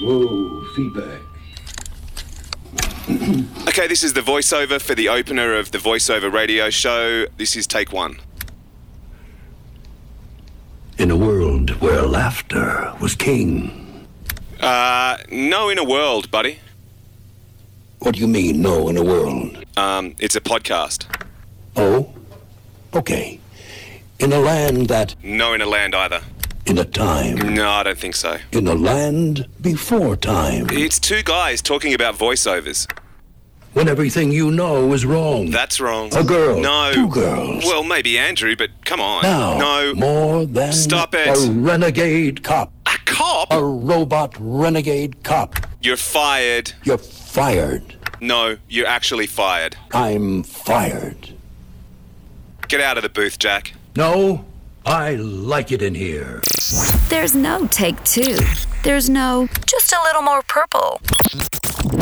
Whoa, feedback. Okay, this is the voiceover for the opener of the voiceover radio show. This is take one. In a world where laughter was king. Uh, no, in a world, buddy. What do you mean, no, in a world? Um, it's a podcast. Oh? Okay. In a land that, No, in a land either. In a time, No, I don't think so. in a land before time, It's two guys talking about voiceovers. when everything you know is wrong. That's wrong. A girl, No. two girls. Well, maybe Andrew, but come on. now, No. more than Stop it. a renegade cop, A cop? a robot renegade cop. You're fired. You're fired. No, you're actually fired. I'm fired. Get out of the booth, Jack. No, I like it in here. There's no take two. There's no just a little more purple.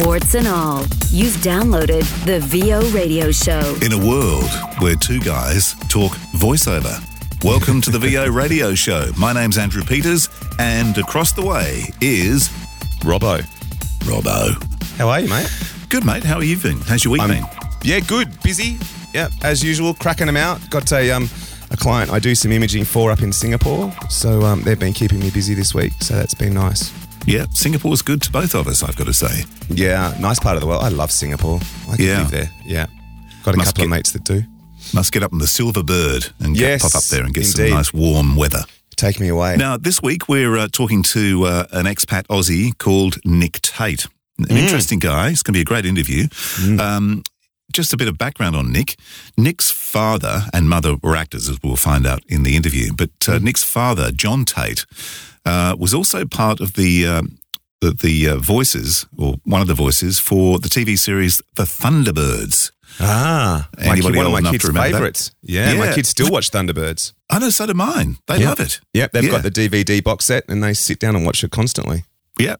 Warts and all, you've downloaded the VO Radio Show. In a world where two guys talk voiceover. Welcome to the VO Radio Show. My name's Andrew Peters, and across the way is Robbo. Robbo. How are you, mate? Good, mate. How are you been? How's your week been? Yeah, good. Busy. Yeah, as usual, cracking them out. Got a um a client I do some imaging for up in Singapore, so um, they've been keeping me busy this week. So that's been nice. Yeah, Singapore's good to both of us, I've got to say. Yeah, nice part of the world. I love Singapore. I could Yeah. live there. Yeah, got a Must couple of get- mates that do. Must get up in the Silver Bird and Yes, pop up there and get indeed. some nice warm weather. Take me away. Now, this week we're uh, talking to uh, an expat Aussie called Nick Tate. An Mm. interesting guy. It's going to be a great interview. Um, just a bit of background on Nick. Nick's father and mother were actors, as we'll find out in the interview. But uh, Mm. Nick's father, John Tate, uh, was also part of the um, the, the uh, voices, or one of the voices for the TV series The Thunderbirds. Ah, my Anybody one of my kids' to remember that? favourites. Yeah, my kids still watch Thunderbirds. I know, so do mine. They Yeah. love it. Yep, they've Yeah. got the DVD box set and they sit down and watch it constantly. Yeah,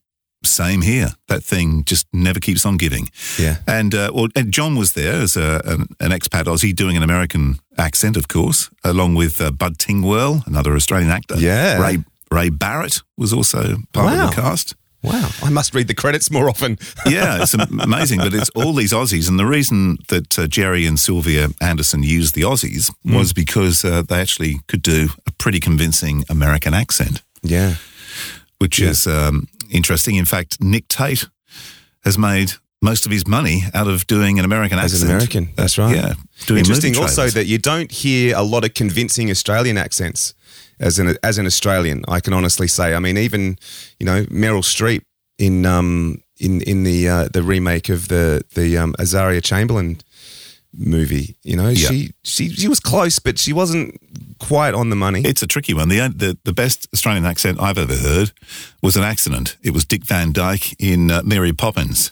same here. That thing just never keeps on giving. Yeah. And uh, well, and John was there as a, an, an expat Aussie doing an American accent, of course, along with uh, Bud Tingwell, another Australian actor. Yeah. Ray Ray Barrett was also part Wow. of the cast. Wow, I must read the credits more often. Yeah, it's amazing, but it's all these Aussies, and the reason that uh, Gerry and Sylvia Anderson used the Aussies was because uh, they actually could do a pretty convincing American accent. yeah. which is um, interesting. In fact, Nick Tate has made most of his money out of doing an American As accent. an American, that's right. Yeah, doing Interesting also that you don't hear a lot of convincing Australian accents as an as an Australian. I can honestly say. I mean, even you know Meryl Streep in um in in the uh, the remake of the the um, Azaria Chamberlain movie. You know, Yeah. she she she was close, but she wasn't quite on the money. It's a tricky one. The, the the best Australian accent I've ever heard was an accident. It was Dick Van Dyke in uh, Mary Poppins.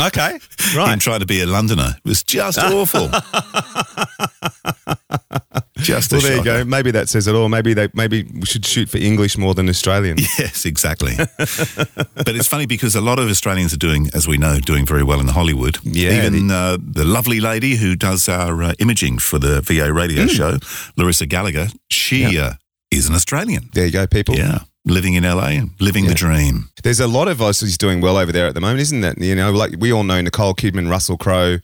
okay, right. trying to be a Londoner. It was just awful. just a Well, there you go. Maybe that says it all. Maybe they maybe we should shoot for English more than Australian. Yes, exactly. but it's funny because a lot of Australians are doing, as we know, doing very well in Hollywood. Yeah, Even uh, the lovely lady who does our uh, imaging for the VO radio show, Larissa Gallagher, she uh, is an Australian. There you go, people. Yeah. Living in LA and living the dream. There's a lot of Aussies doing well over there at the moment, isn't that? You know, like we all know Nicole Kidman, Russell Crowe,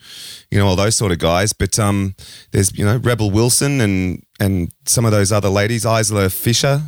you know, all those sort of guys. But um, there's you know Rebel Wilson and and some of those other ladies, Isla Fisher,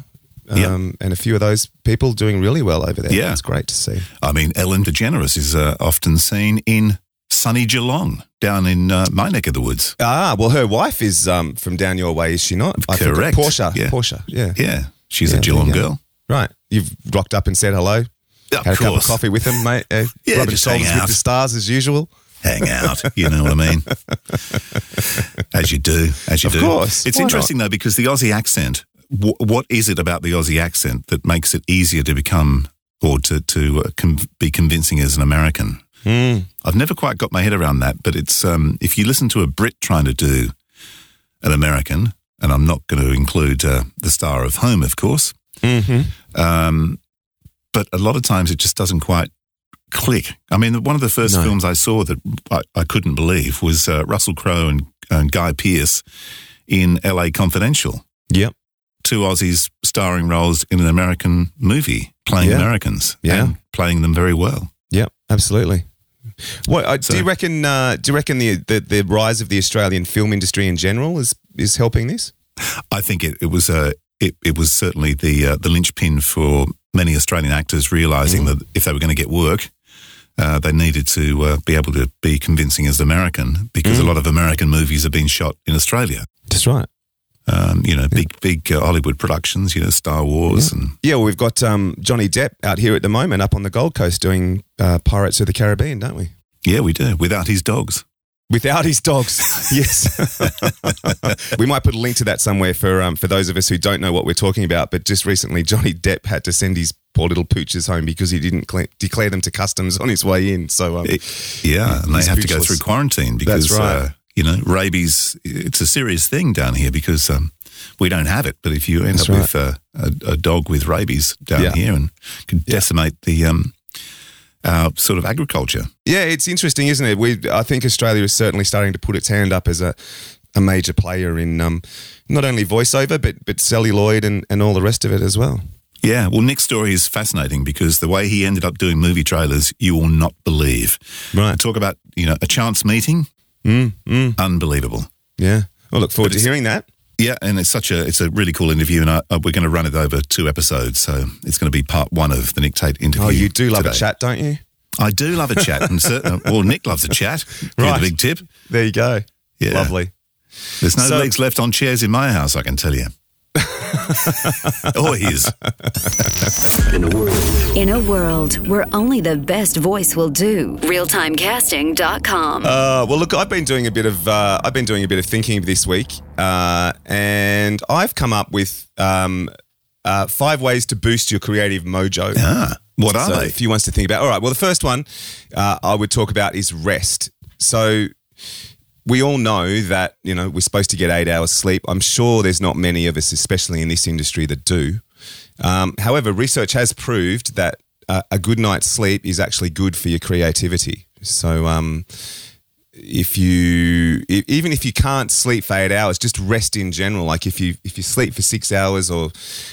um, Yeah. and a few of those people doing really well over there. Yeah. it's great to see. I mean, Ellen DeGeneres is uh, often seen in sunny Geelong down in uh, my neck of the woods. Ah, well, her wife is um, from down your way, is she not? I. Correct. Portia. Yeah. Portia. Yeah. Yeah. She's Yeah, a Geelong girl. Right. You've rocked up and said hello. Of Had a cup of coffee with him, mate. Uh, Yeah, rubbing just hang shoulders with out. the stars as usual. hang out. You know what I mean? as you do, as you Of do. course. It's Why interesting though because the Aussie accent. W- what is it about the Aussie accent that makes it easier to become or to to uh, con- be convincing as an American? Hmm. I've never quite got my head around that, but it's um, if you listen to a Brit trying to do an American, and I'm not going to include uh, the star of Home, of course. Mm-hmm. Um, but a lot of times it just doesn't quite click. I mean, one of the first No. films I saw that I, I couldn't believe was uh, Russell Crowe and, and Guy Pearce in LA Confidential. Yep. two Aussies starring roles in an American movie, playing Yeah. Americans, Yeah. and playing them very well. Yep, absolutely. What uh, So- do you reckon? Uh, do you reckon the, the the rise of the Australian film industry in general is is helping this? I think it, it was a it, it was certainly the uh, the linchpin for many Australian actors realizing that if they were going to get work, uh, they needed to uh, be able to be convincing as American because a lot of American movies have been shot in Australia. That's right. Um, you know, big big uh, Hollywood productions. You know, Star Wars and Yeah, well, we've got um, Johnny Depp out here at the moment, up on the Gold Coast, doing uh, Pirates of the Caribbean, don't we? yeah, we do without his dogs. Without his dogs, yes. we might put a link to that somewhere for um, for those of us who don't know what we're talking about. But just recently, Johnny Depp had to send his poor little pooches home because he didn't cle declare them to customs on his way in. So um, It- yeah, and they have to go through quarantine because right. uh, you know rabies. It's a serious thing down here because um, we don't have it. But if you end That's up right. with uh, a, a dog with rabies down Yeah. here and can decimate the um, our sort of agriculture. Yeah, it's interesting, isn't it? We, I think Australia is certainly starting to put its hand up as a, a major player in um, not only voiceover but but celluloid and, and all the rest of it as well. Yeah, well, Nick's story is fascinating because the way he ended up doing movie trailers, you will not believe. Right. Talk about you know a chance meeting, Mm, mm, unbelievable. yeah, I look forward But to hearing that. Yeah, and it's such a it's a really cool interview, and I, uh, we're going to run it over two episodes, so it's going to be part one of the Nick Tate interview. Oh, you do love today. a chat, don't you? I do love a chat, and certain, well, Nick loves a chat. Right. the big tip. There you go. Yeah. Lovely. There's no So- legs left on chairs in my house, I can tell you. or his. In a world In a world where only the best voice will do, realtimecasting.com. Uh, well, look, I've been doing a bit of uh, I've been doing a bit of thinking this week, uh, and I've come up with um, uh, five ways to boost your creative mojo. Ah, what are so they? a few ones to think about. All right. Well, the first one uh, I would talk about is rest. So we all know that you know we're supposed to get eight hours sleep. I'm sure there's not many of us, especially in this industry, that do. Um, however, research has proved that uh, a good night's sleep is actually good for your creativity. So. Um, if you e- even if you can't sleep for eight hours just rest in general like if you if you sleep for six hours or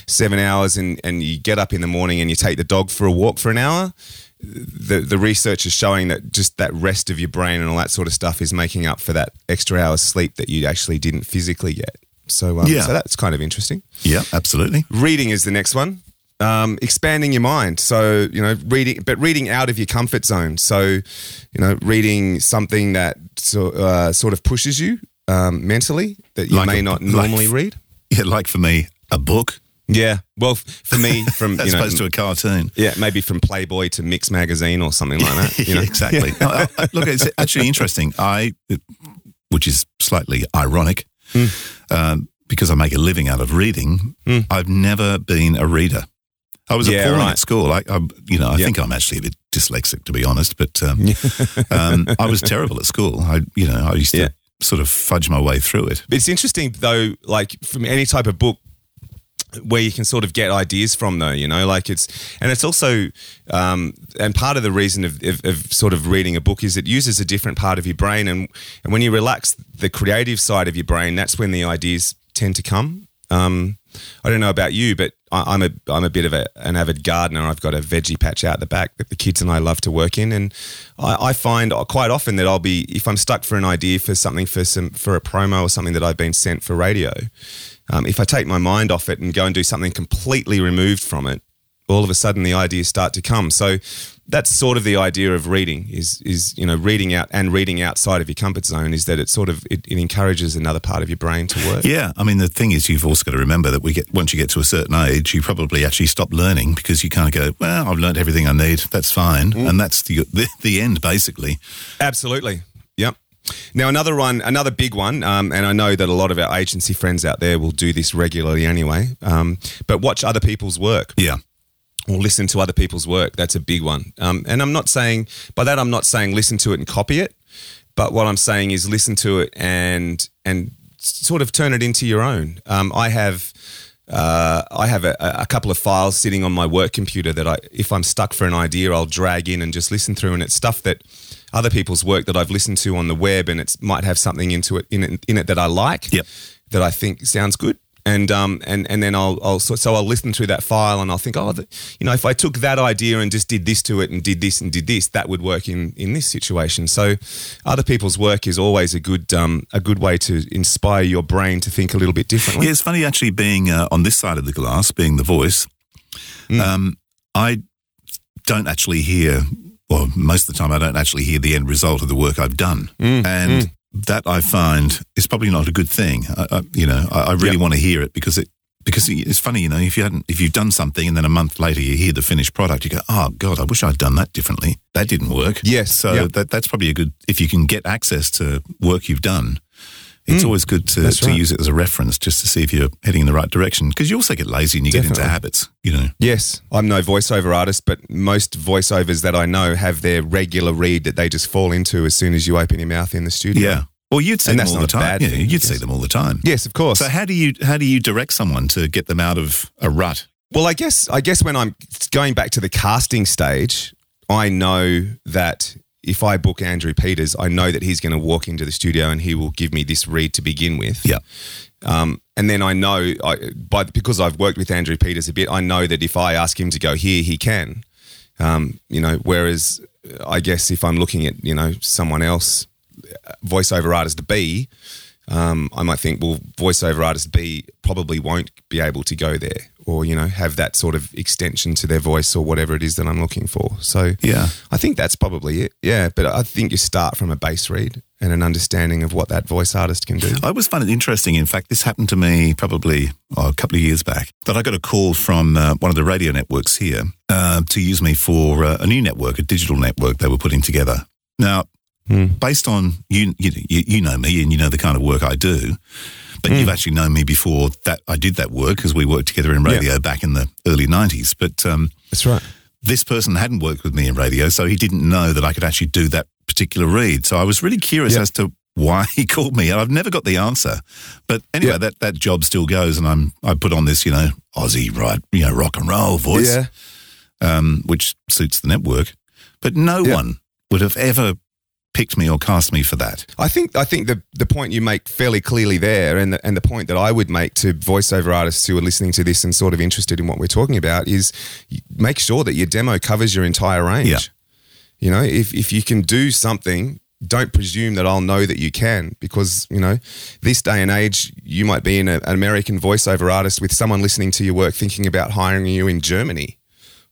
seven hours and and you get up in the morning and you take the dog for a walk for an hour the the research is showing that just that rest of your brain and all that sort of stuff is making up for that extra hour's sleep that you actually didn't physically get. So um, Yeah. so that's kind of interesting. Yeah, absolutely. reading is the next one. Um, expanding your mind. So you know reading but reading out of your comfort zone. So you know reading something that so, uh, sort of pushes you um, mentally that you Like may a- not like- normally read. Yeah, like for me, a book yeah well for me from as you know opposed to a cartoon. yeah maybe from playboy to mix magazine or something like that you know exactly. No, I- look, it's actually interesting. I, which is slightly ironic, Hmm. um, because I make a living out of reading. I've never been a reader. I was Yeah, appalling right. at school. I, I you know, I Yeah. think I'm actually a bit dyslexic, to be honest. But um, um, I was terrible at school. I, you know, I used to Yeah. sort of fudge my way through it. It's interesting though, like from any type of book where you can sort of get ideas from though, you know, like it's, and it's also, um, and part of the reason of, of, of sort of reading a book is it uses a different part of your brain. And, and when you relax the creative side of your brain, that's when the ideas tend to come. Um, I don't know about you, but I, I'm a I'm a bit of a, an avid gardener. I've got a veggie patch out the back that the kids and I love to work in, and I, I find quite often that I'll be if I'm stuck for an idea for something for some for a promo or something that I've been sent for radio. Um, if I take my mind off it and go and do something completely removed from it, all of a sudden the ideas start to come. So that's sort of the idea of reading is is you know reading out and reading outside of your comfort zone is that it sort of it, it encourages another part of your brain to work. Yeah, I mean the thing is, you've also got to remember that we get once you get to a certain age, you probably actually stop learning because you kind of go, well, I've learned everything I need. That's fine, Mm. and that's the, the the end basically. Absolutely. Now another one, another big one, um, and I know that a lot of our agency friends out there will do this regularly anyway. Um, but watch other people's work Yeah, or listen to other people's work. That's a big one. Um, and I'm not saying by that I'm not saying listen to it and copy it, but what I'm saying is listen to it and and sort of turn it into your own. Um, I have. Uh, I have a, a couple of files sitting on my work computer that I, if I'm stuck for an idea, I'll drag in and just listen through. And it's stuff that other people's work that I've listened to on the web, and it might have something into it in it, in it that I like, Yep. that I think sounds good. And um and and then I'll I'll so, so I'll listen through that file and I'll think oh the, you know if I took that idea and just did this to it and did this and did this that would work in in this situation. So other people's work is always a good um a good way to inspire your brain to think a little bit differently. Yeah, it's funny actually being uh, on this side of the glass, being the voice. Mm. Um, I don't actually hear, well, most of the time, I don't actually hear the end result of the work I've done, Mm, and that I find is probably not a good thing. I, I, you know, I, I really Yep. want to hear it because it. Because it's funny, you know, if you hadn't, if you've done something and then a month later you hear the finished product, you go, "Oh God, I wish I'd done that differently. That didn't work." Yes, so yep. that that's probably a good. If you can get access to work you've done, it's always good to, Mm. That's to right. use it as a reference just to see if you're heading in the right direction. Because you also get lazy and you get into habits, you know. Yes, I'm no voiceover artist, but most voiceovers that I know have their regular read that they just fall into as soon as you open your mouth in the studio. Yeah. Well, you'd see And them all the time. Yeah, thing, you'd see them all the time. Yes, of course. So how do you how do you direct someone to get them out of a rut? Well, I guess I guess when I'm going back to the casting stage, I know that if I book Andrew Peters, I know that he's going to walk into the studio and he will give me this read to begin with. Yeah. Um, and then I know, I, by because I've worked with Andrew Peters a bit, I know that if I ask him to go here, he can. Um, you know, whereas uh, I guess if I'm looking at you know someone else, uh, voiceover artist B, um, I might think, well, voiceover artist B probably won't be able to go there, or you know, have that sort of extension to their voice or whatever it is that I'm looking for. So Yeah. I think that's probably it. Yeah, but I think you start from a base read and an understanding of what that voice artist can do. I always find it interesting. In fact, this happened to me probably oh, a couple of years back. That I got a call from uh, one of the radio networks here uh, to use me for uh, a new network, a digital network they were putting together. Now, based on you, you, you know me and you know the kind of work I do, but you've actually known me before that I did that work because we worked together in radio back in the early '90s. But um, That's right. this person hadn't worked with me in radio, so he didn't know that I could actually do that particular read. So I was really curious Yeah. as to why he called me, and I've never got the answer. But anyway, Yeah. that, that job still goes, and I'm I put on this, you know, Aussie right, you know, rock and roll voice, Yeah. um, which suits the network. But no Yeah. one would have ever picked me or cast me for that. I think I think the the point you make fairly clearly there, and the, and the point that I would make to voiceover artists who are listening to this and sort of interested in what we're talking about is make sure that your demo covers your entire range. Yeah. You know, if if you can do something, don't presume that I'll know that you can, because you know, this day and age, you might be in a, an American voiceover artist with someone listening to your work thinking about hiring you in Germany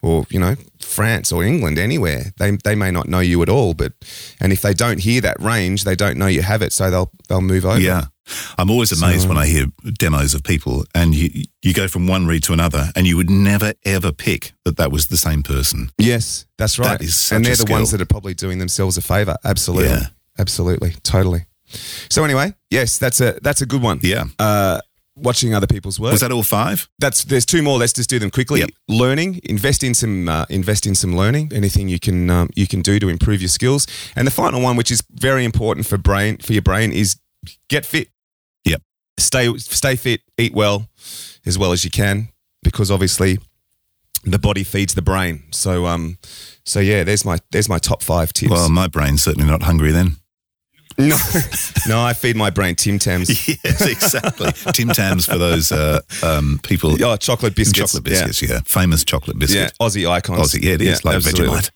or you know France or England anywhere. They they may not know you at all but and if they don't hear that range they don't know you have it so they'll they'll move over. Yeah. I'm always amazed when I hear demos of people and you, you go from one read to another and you would never ever pick that that was the same person. yes that's right. And they're the ones that are probably doing themselves a favor. Absolutely. Yeah. absolutely. Totally. So anyway yes that's a that's a good one. Yeah. uh watching other people's work Was that all five? that's there's two more. Let's just do them quickly. Yep. Learning, invest in some uh, invest in some learning. Anything you can um, you can do to improve your skills. And the final one, which is very important for brain for your brain, is get fit. Yep. Stay stay fit. Eat well, as well as you can, because obviously the body feeds the brain. So um, so yeah, there's my there's my top five tips. Well, my brain's certainly not hungry then. No, no, I feed my brain Tim Tams. yes, exactly. Tim Tams for those uh, um, people. Oh, chocolate biscuits. Chocolate biscuits, yeah. Famous chocolate biscuit. Yeah, Aussie icons. Aussie, yeah, it is, like absolutely. Vegemite.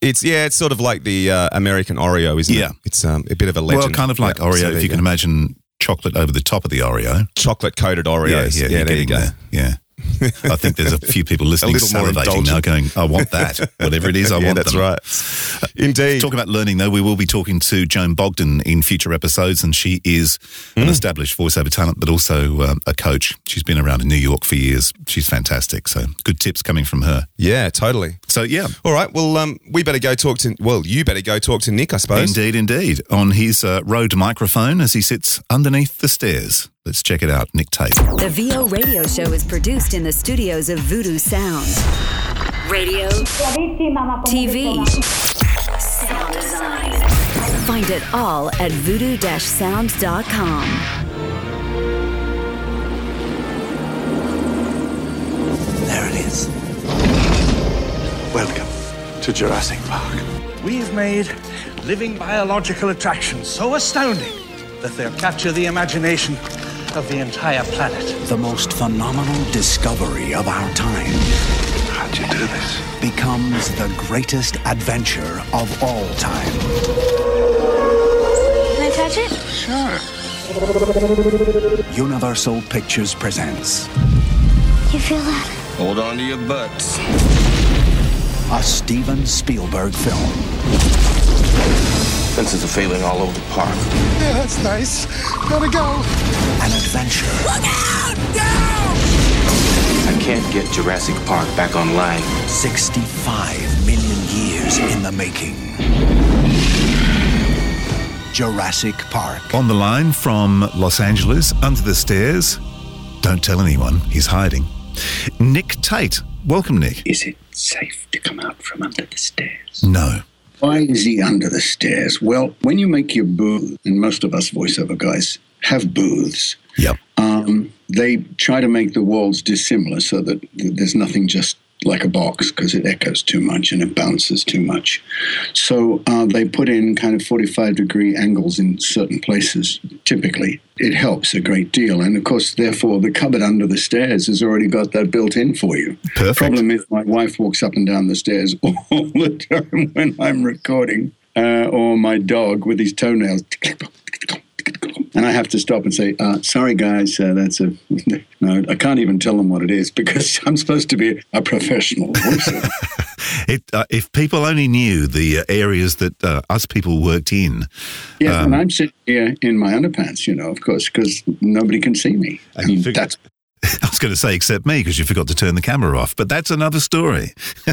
It's yeah, it's sort of like the uh, American Oreo, isn't it? Yeah. it? It's um, a bit of a legend. Well, kind of like Yeah, Oreo, so if you go. can imagine chocolate over the top of the Oreo. chocolate coated Oreos. Yeah, yeah, Yeah, you're there you go. there. Yeah. I think there's a few people listening salivating now going, I want that. Whatever it is, I yeah, want that's them. right. Indeed. Talking about learning, though, we will be talking to Joan Bogdan in future episodes, and she is Hmm. an established voiceover talent, but also um, a coach. She's been around in New York for years. She's fantastic. So good tips coming from her. yeah, totally. So yeah, All right. Well, um, we better go talk to. Well, you better go talk to Nick, I suppose. indeed, indeed, on his uh, Rode microphone as he sits underneath the stairs. Let's check it out, Nick Tate. The VO radio show is produced in the studios of Voodoo Sound. Radio, TV, sound design. Find it all at voodoo-sound.com. There it is. Welcome to Jurassic Park. We've made living biological attractions so astounding that they'll capture the imagination of the entire planet. The most phenomenal discovery of our time. How'd you do this? Becomes the greatest adventure of all time. Can I touch it? Sure. Universal Pictures presents. You feel that? Hold on to your butts. A Steven Spielberg film. Fences are failing all over the park. Yeah, that's nice. Gotta go. An adventure. Look out! Down! I can't get Jurassic Park back online. 65 million years in the making. Jurassic Park. On the line from Los Angeles, under the stairs. Don't tell anyone, he's hiding. Nick Tate. Welcome, Nick. Is it safe to come out from under the stairs? No. Why is he under the stairs? Well, when you make your booth, and most of us voiceover guys have booths, Yep. um, they try to make the walls dissimilar so that there's nothing just like a box because it echoes too much and it bounces too much. So uh, they put in kind of 45 degree angles in certain places, typically. It helps a great deal. And of course, therefore, the cupboard under the stairs has already got that built in for you. Perfect. Problem is, my wife walks up and down the stairs all the time when I'm recording, uh, or my dog with his toenails. And I have to stop and say, uh, "Sorry, guys, uh, that's a no." I can't even tell them what it is because I'm supposed to be a professional. It, uh, if people only knew the uh, areas that uh, us people worked in, yes, Um, and I'm sitting here in my underpants, you know, of course, because nobody can see me. I And mean, fig- that's I was going to say except me because you forgot to turn the camera off, but that's another story.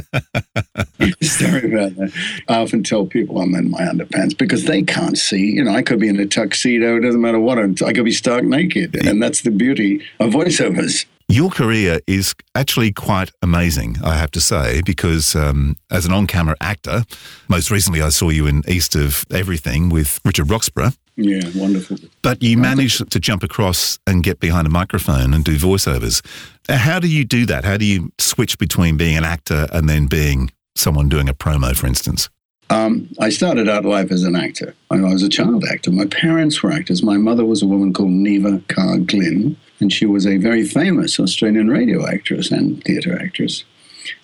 Sorry about that. I often tell people I'm in my underpants because they can't see. You know, I could be in a tuxedo. It doesn't matter what. I'm, could be stark naked, and that's the beauty of voiceovers. Your career is actually quite amazing, I have to say, because um, as an on camera actor, most recently I saw you in East of Everything with Richard Roxburgh, Yeah, wonderful. but you managed to jump across and get behind a microphone and do voiceovers. Uh, How do you do that? How do you switch between being an actor and then being someone doing a promo, for instance? Um, I started out life as an actor. I was a child actor. My parents were actors. My mother was a woman called Neva Carr Glynn, and she was a very famous Australian radio actress and theatre actress.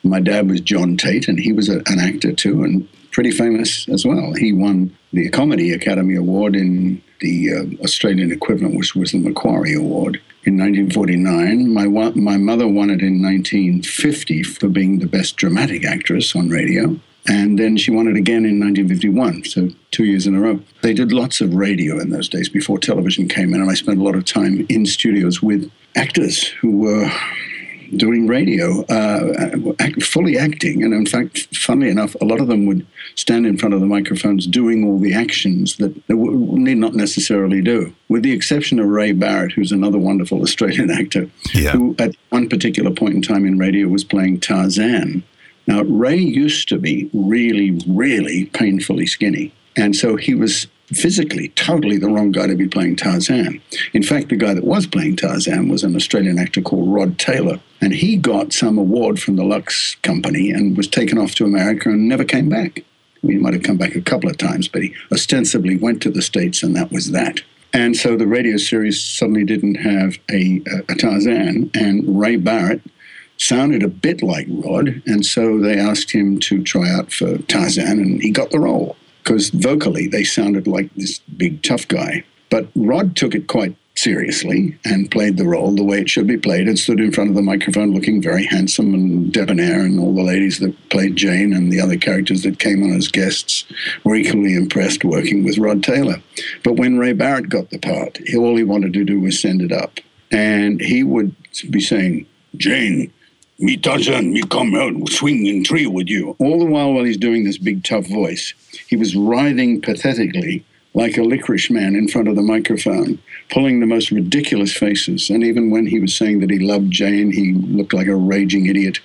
My dad was John Tate, and he was a, an actor too, and pretty famous as well. He won the Comedy Academy Award in the uh, Australian equivalent, which was the Macquarie Award. In 1949, my wa- my mother won it in 1950 for being the best dramatic actress on radio. And then she won it again in 1951, so two years in a row. They did lots of radio in those days before television came in, and I spent a lot of time in studios with actors who were doing radio, uh, act, fully acting. And in fact, funnily enough, a lot of them would stand in front of the microphones doing all the actions that they w- need not necessarily do, with the exception of Ray Barrett, who's another wonderful Australian actor, Yeah. who at one particular point in time in radio was playing Tarzan. Now, Ray used to be really, really painfully skinny. And so he was physically totally the wrong guy to be playing Tarzan. In fact, the guy that was playing Tarzan was an Australian actor called Rod Taylor. And he got some award from the Lux Company and was taken off to America and never came back. He might have come back a couple of times, but he ostensibly went to the States and that was that. And so the radio series suddenly didn't have a, a, Tarzan, and Ray Barrett sounded a bit like Rod, and so they asked him to try out for Tarzan, and he got the role because vocally they sounded like this big tough guy. But Rod took it quite seriously and played the role the way it should be played and stood in front of the microphone looking very handsome and debonair and all the ladies that played Jane and the other characters that came on as guests were equally impressed working with Rod Taylor. But when Ray Barrett got the part, all he wanted to do was send it up. And he would be saying, Jane, me Tarzan, me come out swing in tree with you. All the while while he's doing this big tough voice, he was writhing pathetically like a licorice man in front of the microphone, pulling the most ridiculous faces. And even when he was saying that he loved Jane, he looked like a raging idiot.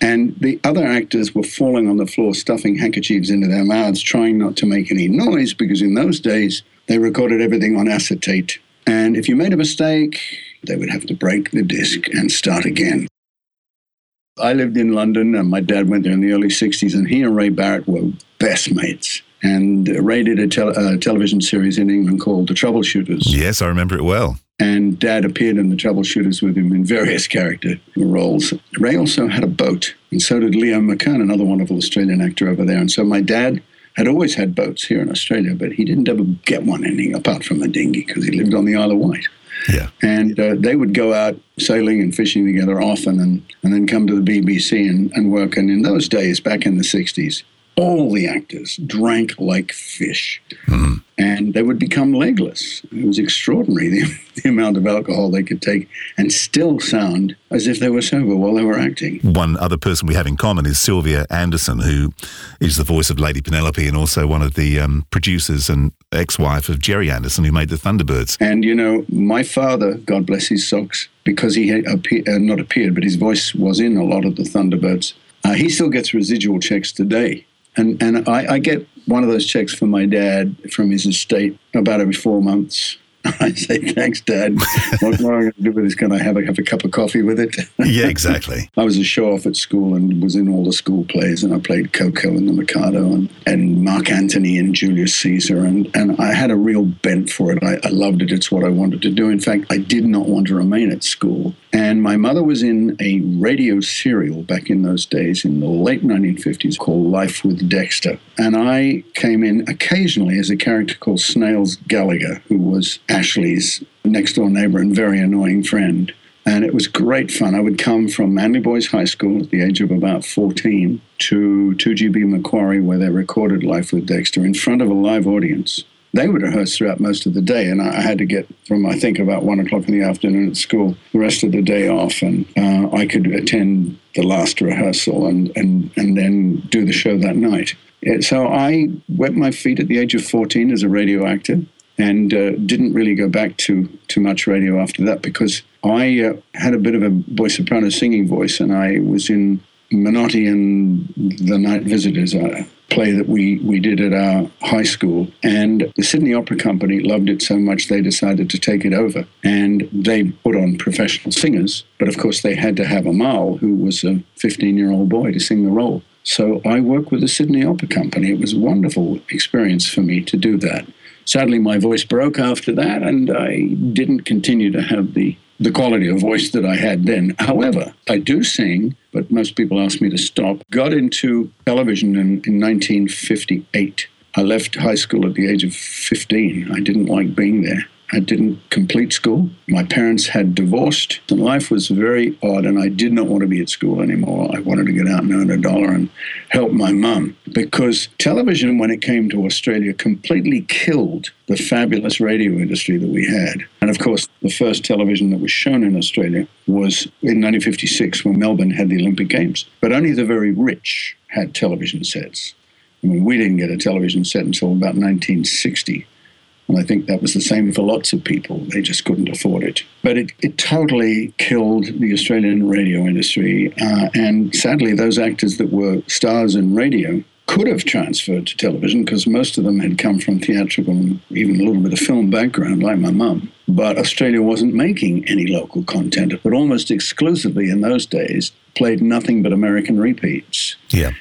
And the other actors were falling on the floor, stuffing handkerchiefs into their mouths, trying not to make any noise, because in those days they recorded everything on acetate. And if you made a mistake, they would have to break the disc and start again. I lived in London, and my dad went there in the early 60s, and he and Ray Barrett were best mates. And Ray did a tel- uh, television series in England called The Troubleshooters. Yes, I remember it well. and Dad appeared in the Troubleshooters with him in various character roles. Ray also had a boat, and so did Leo McKern, another wonderful Australian actor over there. And so my dad had always had boats here in Australia, but he didn't ever get one any apart from a dinghy because he lived on the Isle of Wight. Yeah. And uh, they would go out sailing and fishing together often and, and then come to the BBC and, and work. And in those days, back in the 60s, all the actors drank like fish. Mm. And they would become legless. It was extraordinary the, the, amount of alcohol they could take and still sound as if they were sober while they were acting. One other person we have in common is Sylvia Anderson, who is the voice of Lady Penelope and also one of the um, producers and ex wife of Gerry Anderson, who made the Thunderbirds. And, you know, my father, God bless his socks, because he had appear, uh, not appeared, but his voice was in a lot of the Thunderbirds, uh, he still gets residual checks today and and I, I, get one of those checks from my dad from his estate about every four months. I say, thanks, Dad. what, what am I going to do with this? Can I have a, have a cup of coffee with it? yeah, exactly. I was a show off at school and was in all the school plays, and I played Ko-Ko and the Mikado and, and Mark Antony and Julius Caesar, and, and I had a real bent for it. I, I loved it. It's what I wanted to do. In fact, I did not want to remain at school. And my mother was in a radio serial back in those days in the late 1950s called Life with Dexter. And I came in occasionally as a character called Snails Gallagher, who was Ashley's next door neighbor and very annoying friend. And it was great fun. I would come from Manly Boys High School at the age of about 14 to 2GB Macquarie, where they recorded Life with Dexter in front of a live audience they would rehearse throughout most of the day, and I had to get from I think about one o'clock in the afternoon at school the rest of the day off, and uh, I could attend the last rehearsal and and and then do the show that night. So I wet my feet at the age of fourteen as a radio actor, and uh, didn't really go back to to much radio after that because I uh, had a bit of a boy soprano singing voice, and I was in Menotti and the Night Visitors. Uh, play that we, we did at our high school. And the Sydney Opera Company loved it so much they decided to take it over. And they put on professional singers. But of course, they had to have Amahl, who was a 15 year old boy, to sing the role. So I worked with the Sydney Opera Company. It was a wonderful experience for me to do that. Sadly, my voice broke after that, and I didn't continue to have the the quality of voice that I had then. However, I do sing, but most people ask me to stop. Got into television in, in 1958. I left high school at the age of 15. I didn't like being there. I didn't complete school. My parents had divorced, and life was very odd, and I did not want to be at school anymore. I wanted to get out and earn a dollar and help my mum because television, when it came to Australia, completely killed the fabulous radio industry that we had. And of course, the first television that was shown in Australia was in 1956 when Melbourne had the Olympic Games. But only the very rich had television sets. I mean, we didn't get a television set until about 1960. And I think that was the same for lots of people. They just couldn't afford it. But it, it totally killed the Australian radio industry. Uh, and sadly, those actors that were stars in radio could have transferred to television because most of them had come from theatrical and even a little bit of film background, like my mum. But Australia wasn't making any local content, but almost exclusively in those days played nothing but American repeats. Yeah.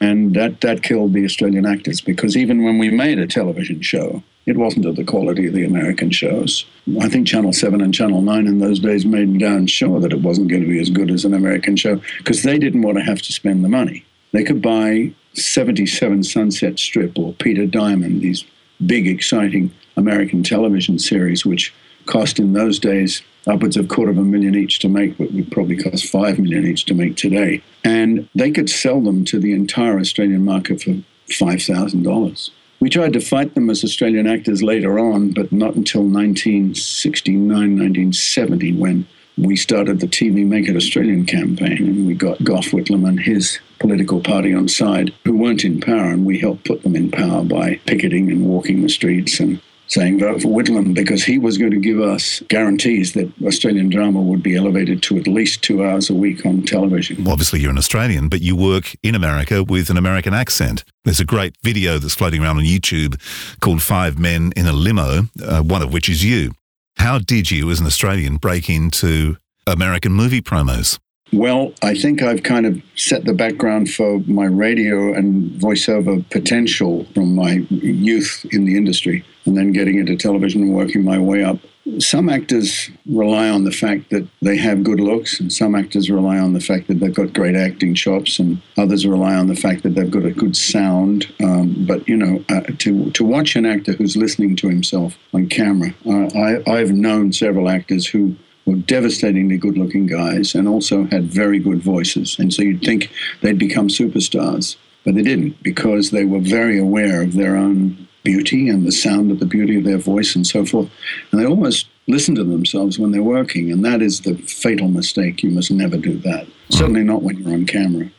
And that, that killed the Australian actors because even when we made a television show, it wasn't of the quality of the American shows. I think Channel 7 and Channel 9 in those days made darn sure that it wasn't going to be as good as an American show because they didn't want to have to spend the money. They could buy 77 Sunset Strip or Peter Diamond, these big, exciting American television series, which cost in those days upwards of a quarter of a million each to make, but would probably cost five million each to make today. And they could sell them to the entire Australian market for $5,000. We tried to fight them as Australian actors later on, but not until 1969, 1970, when we started the TV Make It Australian campaign, and we got Gough Whitlam and his political party on side, who weren't in power, and we helped put them in power by picketing and walking the streets and saying vote for Whitlam because he was going to give us guarantees that Australian drama would be elevated to at least two hours a week on television. Well, obviously, you're an Australian, but you work in America with an American accent. There's a great video that's floating around on YouTube called Five Men in a Limo, uh, one of which is you. How did you, as an Australian, break into American movie promos? Well, I think I've kind of set the background for my radio and voiceover potential from my youth in the industry and then getting into television and working my way up. some actors rely on the fact that they have good looks, and some actors rely on the fact that they've got great acting chops, and others rely on the fact that they've got a good sound. Um, but you know, uh, to to watch an actor who's listening to himself on camera, uh, I, I've known several actors who were devastatingly good-looking guys and also had very good voices, and so you'd think they'd become superstars, but they didn't because they were very aware of their own beauty and the sound of the beauty of their voice and so forth. And they almost listen to themselves when they're working, and that is the fatal mistake. You must never do that. Certainly not when you're on camera.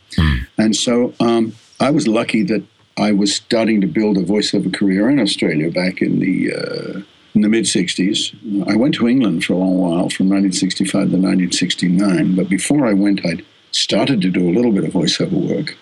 And so um, I was lucky that I was starting to build a voiceover career in Australia back in the uh, in the mid 60s. I went to England for a long while, from 1965 to 1969. But before I went, I'd started to do a little bit of voiceover work.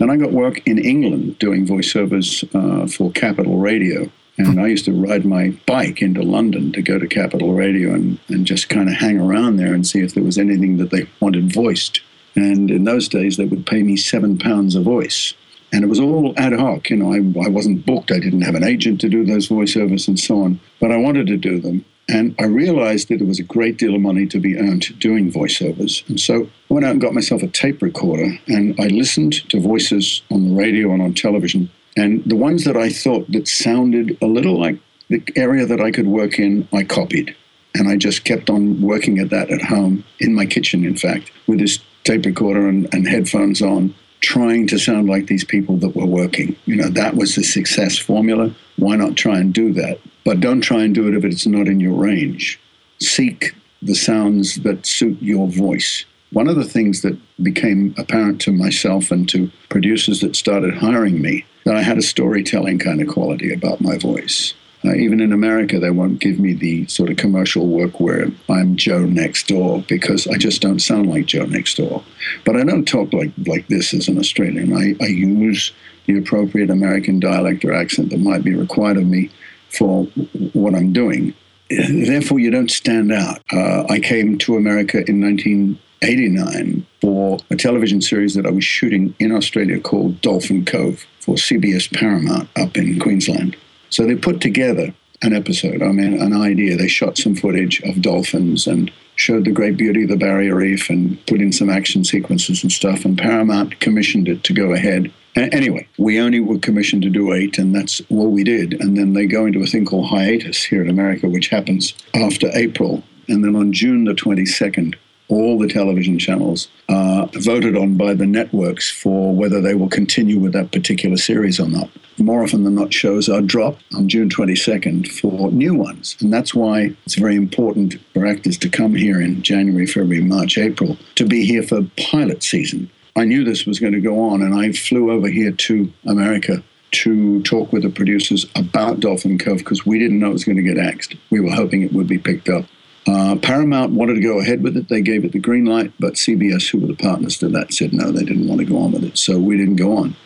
Then I got work in England doing voiceovers uh, for Capital Radio. And I used to ride my bike into London to go to Capital Radio and, and just kind of hang around there and see if there was anything that they wanted voiced. And in those days, they would pay me seven pounds a voice. And it was all ad hoc. You know, I, I wasn't booked. I didn't have an agent to do those voiceovers and so on. But I wanted to do them. And I realized that there was a great deal of money to be earned doing voiceovers. And so I went out and got myself a tape recorder and I listened to voices on the radio and on television. And the ones that I thought that sounded a little like the area that I could work in, I copied. And I just kept on working at that at home, in my kitchen, in fact, with this tape recorder and, and headphones on, trying to sound like these people that were working. You know, that was the success formula. Why not try and do that? But don't try and do it if it's not in your range. Seek the sounds that suit your voice. One of the things that became apparent to myself and to producers that started hiring me that I had a storytelling kind of quality about my voice. Uh, even in America, they won't give me the sort of commercial work where I'm Joe next door because I just don't sound like Joe next door. But I don't talk like, like this as an Australian. I, I use the appropriate American dialect or accent that might be required of me for what I'm doing. Therefore, you don't stand out. Uh, I came to America in 1989 for a television series that I was shooting in Australia called Dolphin Cove for CBS Paramount up in Queensland. So they put together an episode, I mean, an idea. They shot some footage of dolphins and showed the great beauty of the barrier reef and put in some action sequences and stuff. And Paramount commissioned it to go ahead. Anyway, we only were commissioned to do eight, and that's what we did. And then they go into a thing called hiatus here in America, which happens after April. And then on June the 22nd, all the television channels are voted on by the networks for whether they will continue with that particular series or not. More often than not, shows are dropped on June 22nd for new ones. And that's why it's very important for actors to come here in January, February, March, April to be here for pilot season. I knew this was going to go on, and I flew over here to America to talk with the producers about Dolphin Cove because we didn't know it was going to get axed. We were hoping it would be picked up. Uh, Paramount wanted to go ahead with it. They gave it the green light, but CBS, who were the partners to that, said no, they didn't want to go on with it. So we didn't go on.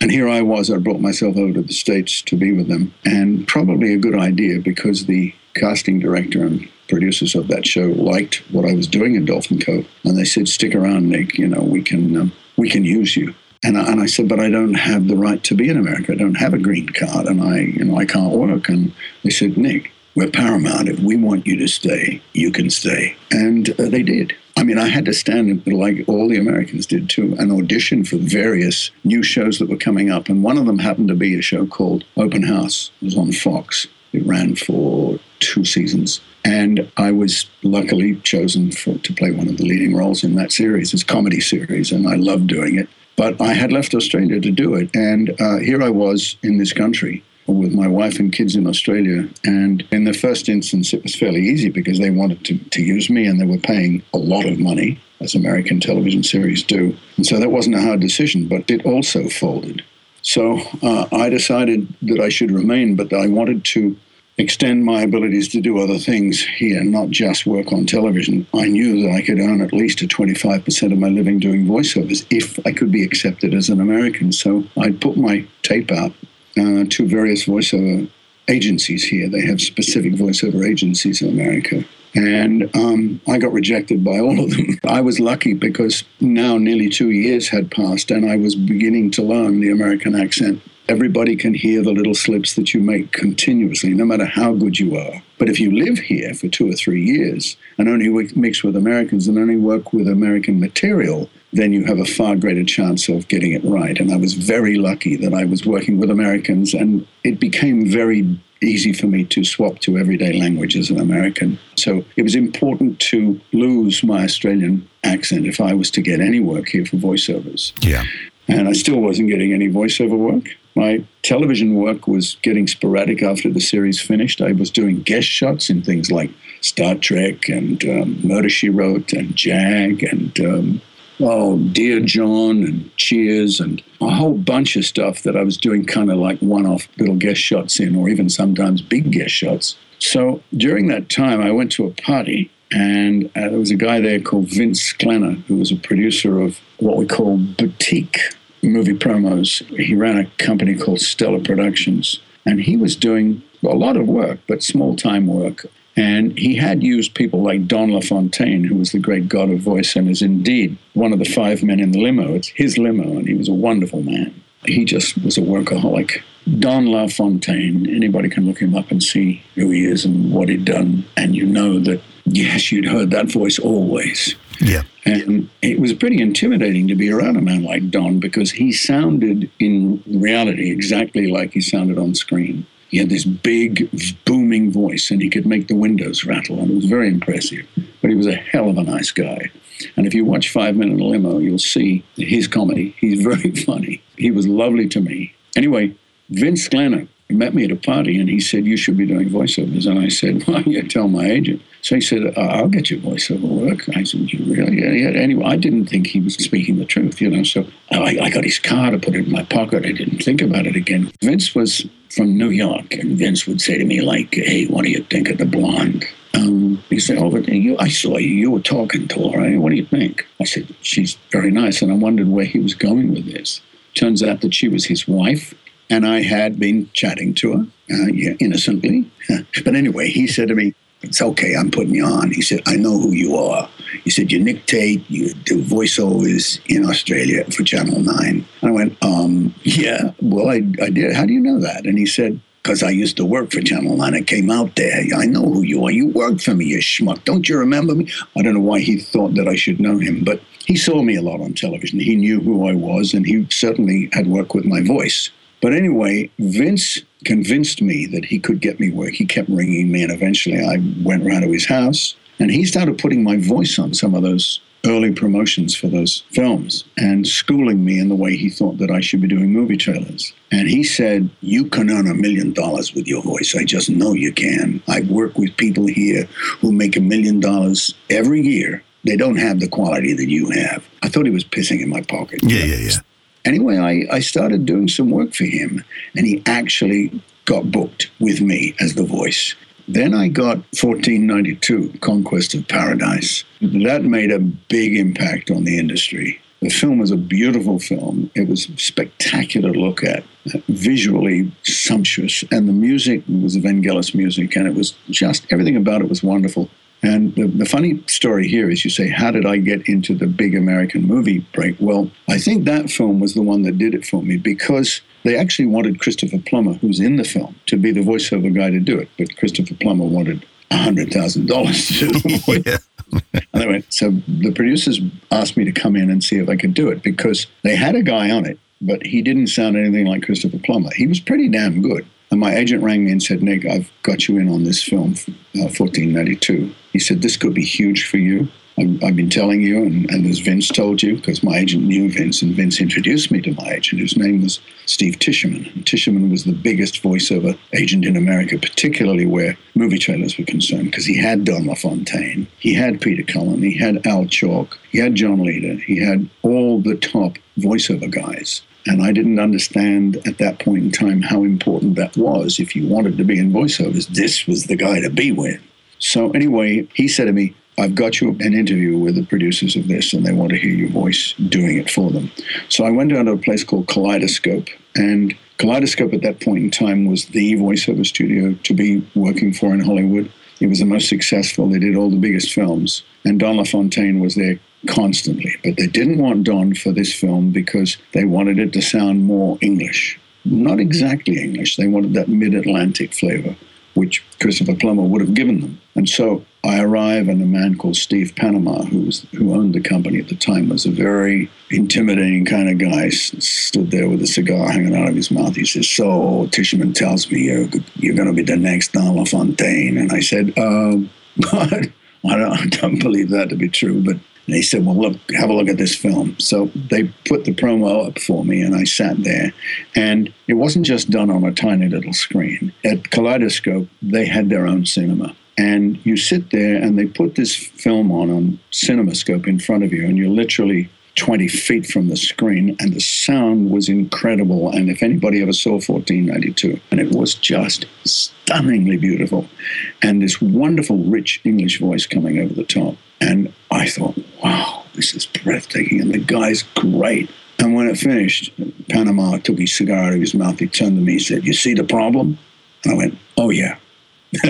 And here I was, I brought myself over to the States to be with them. And probably a good idea because the casting director and producers of that show liked what I was doing in Dolphin Cove. And they said, stick around, Nick, you know, we can, um, we can use you. And I, and I said, but I don't have the right to be in America. I don't have a green card and I, you know, I can't work. And they said, Nick, we're paramount. If we want you to stay, you can stay. And uh, they did. I mean, I had to stand, like all the Americans did too, and audition for various new shows that were coming up. And one of them happened to be a show called Open House. It was on Fox. It ran for two seasons. And I was luckily chosen for, to play one of the leading roles in that series. It's comedy series, and I loved doing it. But I had left Australia to do it. And uh, here I was in this country with my wife and kids in Australia. And in the first instance, it was fairly easy because they wanted to, to use me and they were paying a lot of money, as American television series do. And so that wasn't a hard decision, but it also folded. So uh, I decided that I should remain, but I wanted to extend my abilities to do other things here, not just work on television. I knew that I could earn at least a 25% of my living doing voiceovers if I could be accepted as an American. So I put my tape out uh, to various voiceover agencies here. They have specific voiceover agencies in America. And um, I got rejected by all of them. I was lucky because now nearly two years had passed and I was beginning to learn the American accent. Everybody can hear the little slips that you make continuously, no matter how good you are. But if you live here for two or three years and only mix with Americans and only work with American material, then you have a far greater chance of getting it right. And I was very lucky that I was working with Americans, and it became very easy for me to swap to everyday language as an American. So it was important to lose my Australian accent if I was to get any work here for voiceovers. Yeah. And I still wasn't getting any voiceover work. My television work was getting sporadic after the series finished. I was doing guest shots in things like Star Trek and um, Murder She Wrote and Jag and um, oh, Dear John and Cheers and a whole bunch of stuff that I was doing kind of like one off little guest shots in, or even sometimes big guest shots. So during that time, I went to a party and uh, there was a guy there called Vince Klenner, who was a producer of what we call boutique movie promos. He ran a company called Stellar Productions, and he was doing a lot of work, but small time work and he had used people like Don LaFontaine, who was the great god of voice and is indeed one of the five men in the limo. It's his limo, and he was a wonderful man. He just was a workaholic. Don LaFontaine, anybody can look him up and see who he is and what he'd done. And you know that, yes, you'd heard that voice always. Yeah. And it was pretty intimidating to be around a man like Don because he sounded in reality exactly like he sounded on screen. He had this big, booming voice, and he could make the windows rattle, and it was very impressive. But he was a hell of a nice guy. And if you watch Five a Limo, you'll see his comedy. He's very funny. He was lovely to me. Anyway, Vince Klenner met me at a party, and he said, You should be doing voiceovers. And I said, Why well, you tell my agent. So he said, I'll get you voiceover work. I said, You really? Yeah. Anyway, I didn't think he was speaking the truth, you know. So I, I got his card, I put it in my pocket. I didn't think about it again. Vince was from New York, and Vince would say to me, like, Hey, what do you think of the blonde? Um, he said, "Oh, but you, I saw you. You were talking to her. What do you think?" I said, "She's very nice." And I wondered where he was going with this. Turns out that she was his wife, and I had been chatting to her, uh, yeah, innocently. but anyway, he said to me, it's okay, I'm putting you on. He said, I know who you are. He said, You Nick Tate, you do voiceovers in Australia for Channel 9. I went, um, Yeah, well, I, I did. How do you know that? And he said, because I used to work for Channel 9. I came out there. I know who you are. You worked for me, you schmuck. Don't you remember me? I don't know why he thought that I should know him, but he saw me a lot on television. He knew who I was, and he certainly had worked with my voice. But anyway, Vince convinced me that he could get me work. He kept ringing me, and eventually I went round to his house, and he started putting my voice on some of those early promotions for those films and schooling me in the way he thought that I should be doing movie trailers. And he said, You can earn a million dollars with your voice. I just know you can. I work with people here who make a million dollars every year. They don't have the quality that you have. I thought he was pissing in my pocket. Yeah, yeah, yeah. Anyway, I, I started doing some work for him, and he actually got booked with me as the voice. Then I got 1492, Conquest of Paradise. That made a big impact on the industry. The film was a beautiful film. It was spectacular to look at, visually sumptuous, and the music was Vangelis music, and it was just everything about it was wonderful. And the, the, funny story here is you say, How did I get into the big American movie break? Well, I think that film was the one that did it for me because they actually wanted Christopher Plummer, who's in the film, to be the voiceover guy to do it. But Christopher Plummer wanted $100,000 to do it. and they went, so the producers asked me to come in and see if I could do it because they had a guy on it, but he didn't sound anything like Christopher Plummer. He was pretty damn good. And my agent rang me and said, Nick, I've got you in on this film, uh, 1492. He said, This could be huge for you. I've, I've been telling you, and, and as Vince told you, because my agent knew Vince, and Vince introduced me to my agent, whose name was Steve Tisherman. And Tisherman was the biggest voiceover agent in America, particularly where movie trailers were concerned, because he had Don LaFontaine, he had Peter Cullen, he had Al Chalk, he had John Leader, he had all the top voiceover guys. And I didn't understand at that point in time how important that was. If you wanted to be in voiceovers, this was the guy to be with. So, anyway, he said to me, I've got you an interview with the producers of this, and they want to hear your voice doing it for them. So I went down to a place called Kaleidoscope, and Kaleidoscope at that point in time was the voiceover studio to be working for in Hollywood. It was the most successful. They did all the biggest films, and Don LaFontaine was there constantly. But they didn't want Don for this film because they wanted it to sound more English. Not exactly English. They wanted that mid Atlantic flavor which Christopher Plummer would have given them. And so I arrive, and a man called Steve Panama, who was who owned the company at the time, was a very intimidating kind of guy. stood there with a cigar hanging out of his mouth. He says, "So Tisherman tells me you're you're going to be the next Don LaFontaine," and I said, uh, "But I don't, I don't believe that to be true." But and he said, Well, look, have a look at this film. So they put the promo up for me, and I sat there. And it wasn't just done on a tiny little screen. At Kaleidoscope, they had their own cinema. And you sit there, and they put this film on on CinemaScope in front of you, and you're literally 20 feet from the screen, and the sound was incredible. And if anybody ever saw 1492, and it was just stunningly beautiful, and this wonderful, rich English voice coming over the top. And I thought, wow, this is breathtaking. And the guy's great. And when it finished, Panama took his cigar out of his mouth. He turned to me and said, You see the problem? And I went, Oh, yeah.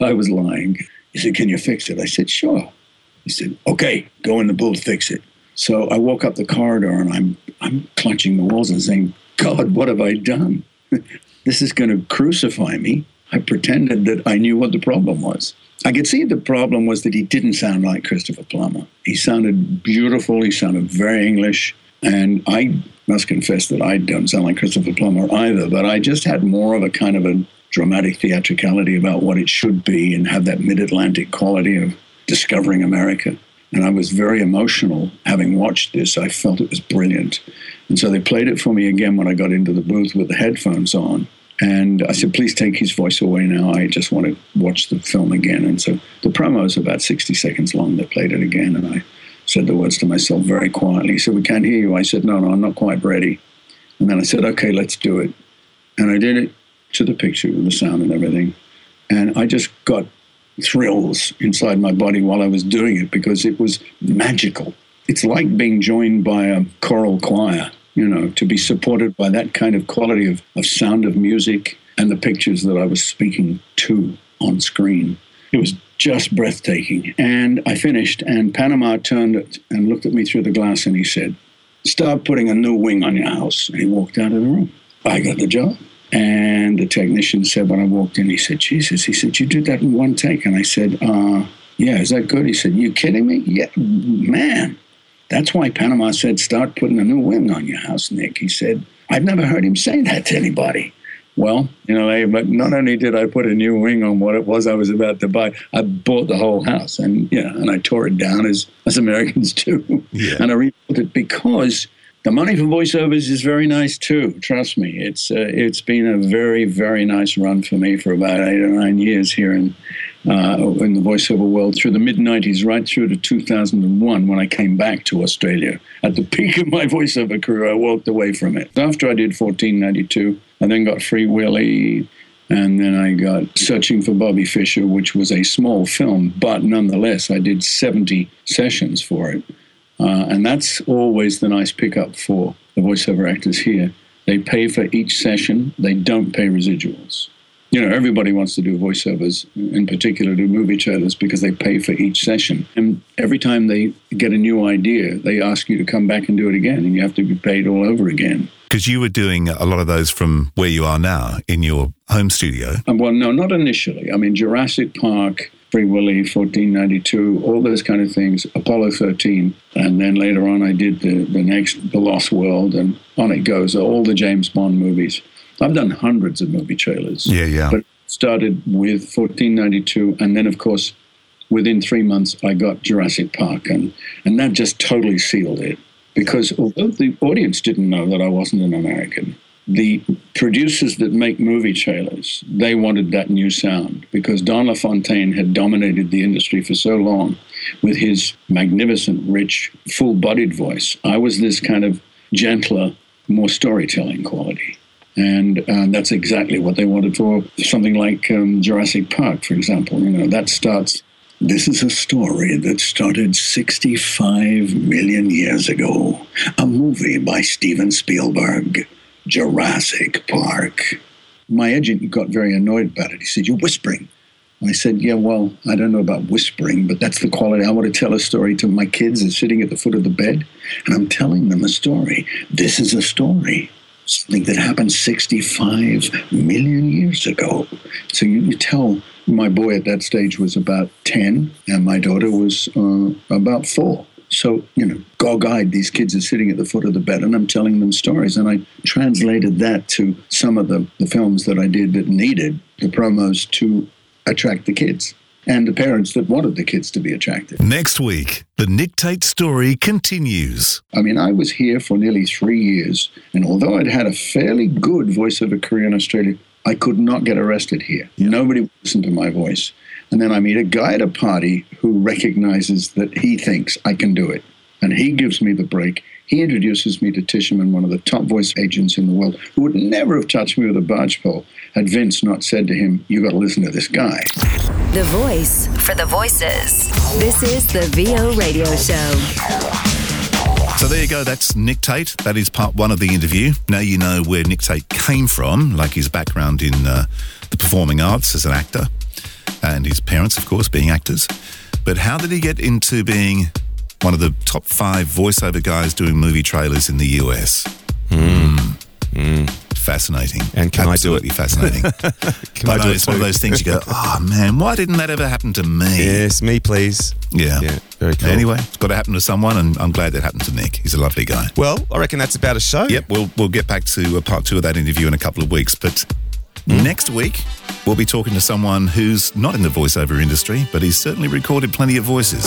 I was lying. He said, Can you fix it? I said, Sure. He said, Okay, go in the booth, fix it. So I walk up the corridor and I'm, I'm clutching the walls and saying, God, what have I done? this is going to crucify me. I pretended that I knew what the problem was. I could see the problem was that he didn't sound like Christopher Plummer. He sounded beautiful, he sounded very English. And I must confess that I don't sound like Christopher Plummer either, but I just had more of a kind of a dramatic theatricality about what it should be and have that mid Atlantic quality of discovering America. And I was very emotional having watched this. I felt it was brilliant. And so they played it for me again when I got into the booth with the headphones on. And I said, please take his voice away now. I just want to watch the film again. And so the promo is about 60 seconds long. They played it again. And I said the words to myself very quietly. He said, We can't hear you. I said, No, no, I'm not quite ready. And then I said, Okay, let's do it. And I did it to the picture with the sound and everything. And I just got thrills inside my body while I was doing it because it was magical. It's like being joined by a choral choir you know, to be supported by that kind of quality of, of sound of music and the pictures that I was speaking to on screen. It was just breathtaking. And I finished, and Panama turned and looked at me through the glass and he said, Start putting a new wing on your house. And he walked out of the room. I got the job. And the technician said, when I walked in, he said, Jesus, he said, you did that in one take. And I said, uh, yeah, is that good? He said, you kidding me? Yeah, man. That's why Panama said, start putting a new wing on your house, Nick. He said, I've never heard him say that to anybody. Well, you know, I, but not only did I put a new wing on what it was I was about to buy, I bought the whole house, and yeah, and I tore it down as as Americans do, yeah. and I rebuilt it because the money for voiceovers is very nice too. Trust me, it's uh, it's been a very very nice run for me for about eight or nine years here in uh, in the voiceover world through the mid 90s, right through to 2001 when I came back to Australia. At the peak of my voiceover career, I walked away from it. After I did 1492, I then got Free Willy, and then I got Searching for Bobby Fischer, which was a small film, but nonetheless, I did 70 sessions for it. Uh, and that's always the nice pickup for the voiceover actors here. They pay for each session, they don't pay residuals you know, everybody wants to do voiceovers, in particular do movie trailers, because they pay for each session. And every time they get a new idea, they ask you to come back and do it again, and you have to be paid all over again. Because you were doing a lot of those from where you are now in your home studio. Um, well, no, not initially. I mean, Jurassic Park, Free Willy, 1492, all those kind of things, Apollo 13. And then later on, I did the, the next, The Lost World, and on it goes, all the James Bond movies. I've done hundreds of movie trailers. Yeah, yeah. But started with 1492, and then of course, within three months, I got Jurassic Park, and and that just totally sealed it. Because although the audience didn't know that I wasn't an American, the producers that make movie trailers they wanted that new sound because Don LaFontaine had dominated the industry for so long with his magnificent, rich, full-bodied voice. I was this kind of gentler, more storytelling quality. And uh, that's exactly what they wanted for something like um, Jurassic Park, for example. You know, that starts. This is a story that started 65 million years ago. A movie by Steven Spielberg, Jurassic Park. My agent got very annoyed about it. He said, You're whispering. I said, Yeah, well, I don't know about whispering, but that's the quality. I want to tell a story to my kids. They're sitting at the foot of the bed, and I'm telling them a story. This is a story. something that happened 65 million years ago. So you, you tell my boy at that stage was about 10, and my daughter was uh, about four. So, you know, gog eyed, these kids are sitting at the foot of the bed and I'm telling them stories. And I translated that to some of the, the films that I did that needed the promos to attract the kids and the parents that wanted the kids to be attracted. Next week, the Nick Tate story continues. I mean, I was here for nearly three years, and although I'd had a fairly good voiceover career in Australia, I could not get arrested here. Nobody listened to my voice. And then I meet a guy at a party who recognizes that he thinks I can do it. And he gives me the break. He introduces me to Tisherman, one of the top voice agents in the world, who would never have touched me with a barge pole had Vince not said to him, You got to listen to this guy. The voice for the voices. This is the VO Radio Show. So there you go. That's Nick Tate. That is part one of the interview. Now you know where Nick Tate came from, like his background in uh, the performing arts as an actor, and his parents, of course, being actors. But how did he get into being one of the top five voiceover guys doing movie trailers in the US? Mm. Mm. Fascinating. And can Absolutely I do it? fascinating. Can I I do it's it one of those things you go, oh man, why didn't that ever happen to me? Yes, me, please. Yeah. Yeah, very cool. Anyway, it's got to happen to someone, and I'm glad that happened to Nick. He's a lovely guy. Well, I reckon that's about a show. Yep, we'll we'll get back to uh, part two of that interview in a couple of weeks. But next week, we'll be talking to someone who's not in the voiceover industry, but he's certainly recorded plenty of voices.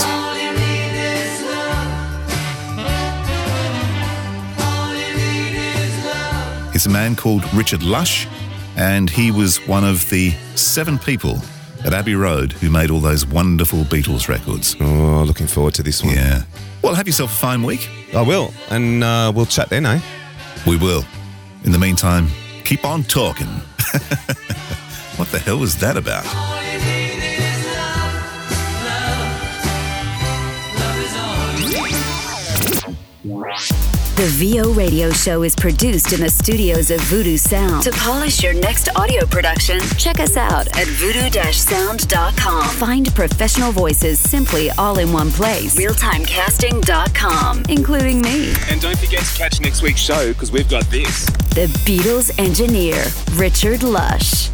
It's a man called Richard Lush, and he was one of the seven people at Abbey Road who made all those wonderful Beatles records. Oh, looking forward to this one. Yeah. Well, have yourself a fine week. I will. And uh, we'll chat then, eh? We will. In the meantime, keep on talking. what the hell was that about? The VO Radio Show is produced in the studios of Voodoo Sound. To polish your next audio production, check us out at voodoo-sound.com. Find professional voices simply all in one place. Realtimecasting.com, including me. And don't forget to catch next week's show because we've got this. The Beatles engineer, Richard Lush.